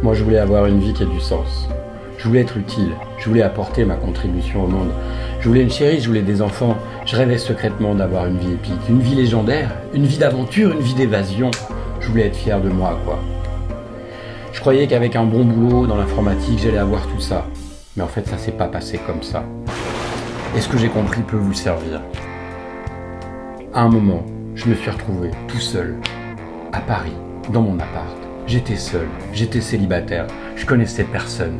Moi, je voulais avoir une vie qui ait du sens. Je voulais être utile. Je voulais apporter ma contribution au monde. Je voulais une chérie, je voulais des enfants. Je rêvais secrètement d'avoir une vie épique, une vie légendaire, une vie d'aventure, une vie d'évasion. Je voulais être fier de moi, quoi. Je croyais qu'avec un bon boulot dans l'informatique, j'allais avoir tout ça. Mais en fait, ça s'est pas passé comme ça. Et ce que j'ai compris peut vous servir? À un moment, je me suis retrouvé tout seul, à Paris, dans mon appart. J'étais seul, j'étais célibataire, je connaissais personne.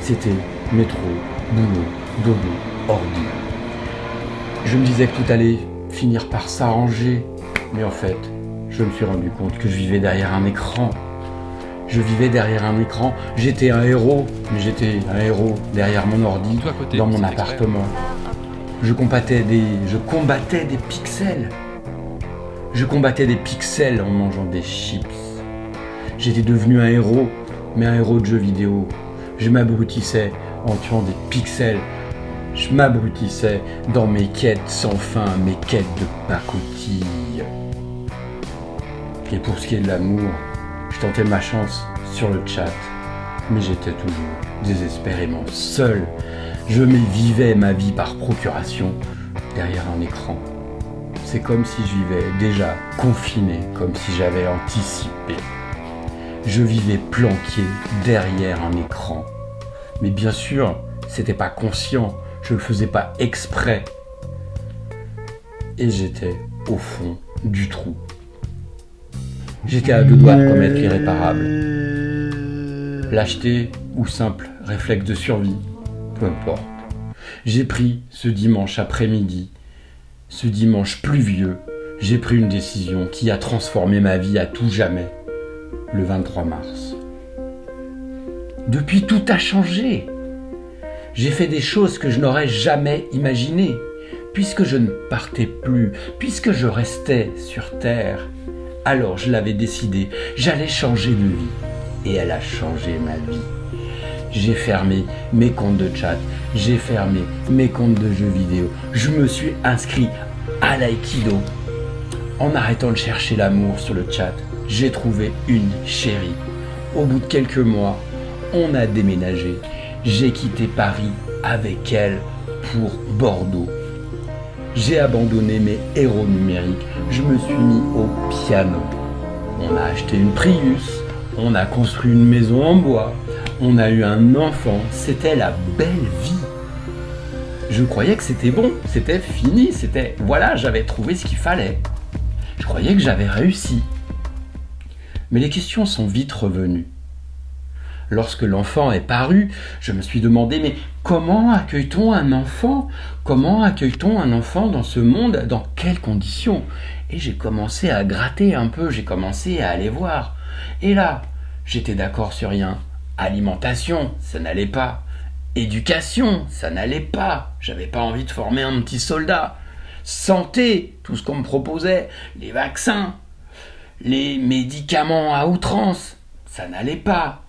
C'était métro, boulot, dodo, ordi. Je me disais que tout allait finir par s'arranger, mais en fait, je me suis rendu compte que je vivais derrière un écran. Je vivais derrière un écran, j'étais un héros, mais j'étais un héros derrière mon ordi, dans mon appartement. Je combattais des, je combattais des pixels. Je combattais des pixels en mangeant des chips. J'étais devenu un héros, mais un héros de jeux vidéo. Je m'abrutissais en tuant des pixels. Je m'abrutissais dans mes quêtes sans fin, mes quêtes de pacotille. Et pour ce qui est de l'amour, je tentais ma chance sur le chat, mais j'étais toujours désespérément seul. Je vivais ma vie par procuration derrière un écran. C'est comme si je vivais déjà confiné, comme si j'avais anticipé je vivais planqué derrière un écran. Mais bien sûr, c'était pas conscient, je le faisais pas exprès. Et j'étais au fond du trou. J'étais à deux doigts de commettre l'irréparable. Lâcheté ou simple réflexe de survie, peu importe. J'ai pris ce dimanche après-midi, ce dimanche pluvieux, j'ai pris une décision qui a transformé ma vie à tout jamais le 23 mars. Depuis, tout a changé. J'ai fait des choses que je n'aurais jamais imaginées, puisque je ne partais plus, puisque je restais sur Terre. Alors je l'avais décidé, j'allais changer de vie. Et elle a changé ma vie. J'ai fermé mes comptes de chat, j'ai fermé mes comptes de jeux vidéo, je me suis inscrit à l'aïkido en arrêtant de chercher l'amour sur le chat j'ai trouvé une chérie. Au bout de quelques mois, on a déménagé. J'ai quitté Paris avec elle pour Bordeaux. J'ai abandonné mes héros numériques. Je me suis mis au piano. On a acheté une Prius. On a construit une maison en bois. On a eu un enfant. C'était la belle vie. Je croyais que c'était bon, c'était fini, c'était voilà, j'avais trouvé ce qu'il fallait. Je croyais que j'avais réussi. Mais les questions sont vite revenues. Lorsque l'enfant est paru, je me suis demandé mais comment accueille-t-on un enfant? Comment accueille-t-on un enfant dans ce monde? Dans quelles conditions? Et j'ai commencé à gratter un peu, j'ai commencé à aller voir. Et là, j'étais d'accord sur rien. Alimentation, ça n'allait pas. Éducation, ça n'allait pas. J'avais pas envie de former un petit soldat. Santé, tout ce qu'on me proposait, les vaccins, les médicaments à outrance, ça n'allait pas.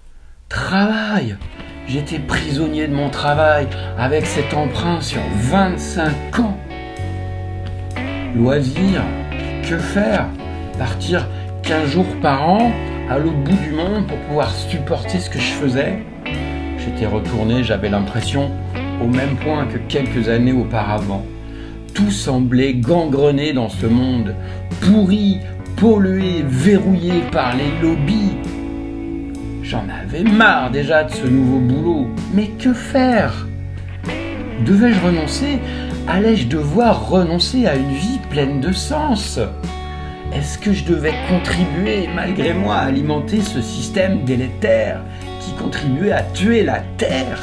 Travail, j'étais prisonnier de mon travail avec cet emprunt sur 25 ans. Loisir, que faire? Partir 15 jours par an à l'autre bout du monde pour pouvoir supporter ce que je faisais? J'étais retourné, j'avais l'impression, au même point que quelques années auparavant. Tout semblait gangrené dans ce monde, pourri, pollué, verrouillé par les lobbies. J'en avais marre déjà de ce nouveau boulot. Mais que faire? Devais-je renoncer? Allais-je devoir renoncer à une vie pleine de sens? Est-ce que je devais contribuer malgré moi à alimenter ce système délétère qui contribuait à tuer la Terre?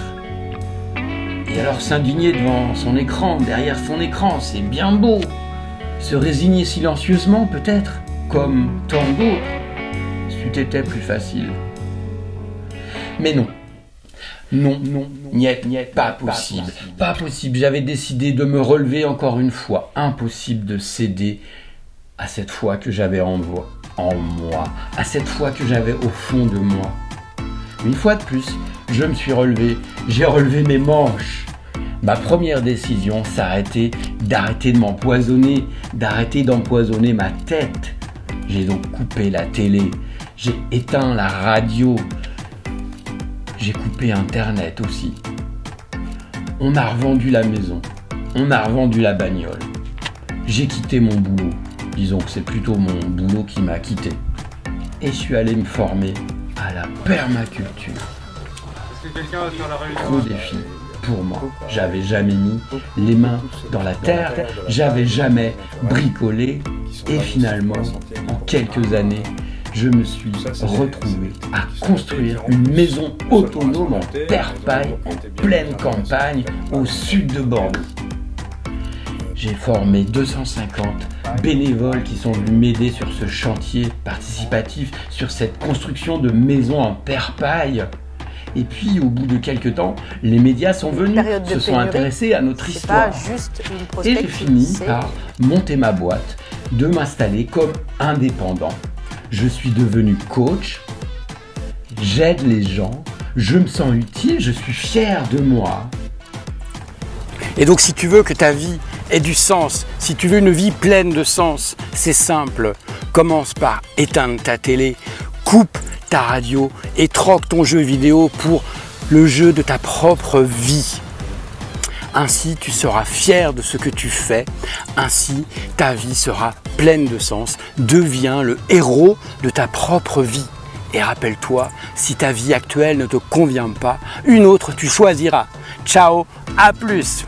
Et alors s'indigner devant son écran, derrière son écran, c'est bien beau. Se résigner silencieusement peut-être? Comme tant d'autres, c'eût été plus facile. Mais non. Non, non, niet, niet, pas possible. Pas possible. J'avais décidé de me relever encore une fois. Impossible de céder à cette foi que j'avais en moi, en moi, à cette foi que j'avais au fond de moi. Une fois de plus, je me suis relevé, j'ai relevé mes manches. Ma première décision, ça a été d'arrêter de m'empoisonner, d'arrêter d'empoisonner ma tête. J'ai donc coupé la télé, j'ai éteint la radio, J'ai coupé Internet aussi. On m'a revendu la maison. On m'a revendu la bagnole. J'ai quitté mon boulot. Disons que c'est plutôt mon boulot qui m'a quitté. Et je suis allé me former à la permaculture. Gros défi pour moi. J'avais jamais mis les mains dans la terre, j'avais jamais bricolé et finalement, en quelques années, je me suis retrouvé à construire une maison autonome en terre-paille, en pleine campagne, au sud de Bordeaux. J'ai formé 250 bénévoles qui sont venus m'aider sur ce chantier participatif, sur cette construction de maisons en terre-paille. Et puis, au bout de quelques temps, les médias sont venus, se sont intéressés à notre histoire. Et j'ai fini par monter ma boîte, de m'installer comme indépendant. Je suis devenu coach, j'aide les gens, je me sens utile, je suis fier de moi. Et donc si tu veux que ta vie ait du sens, si tu veux une vie pleine de sens, c'est simple. Commence par éteindre ta télé, coupe ta radio et troque ton jeu vidéo pour le jeu de ta propre vie. Ainsi, tu seras fier de ce que tu fais. Ainsi, ta vie sera pleine de sens. Deviens le héros de ta propre vie. Et rappelle-toi, si ta vie actuelle ne te convient pas, une autre tu choisiras. Ciao, à plus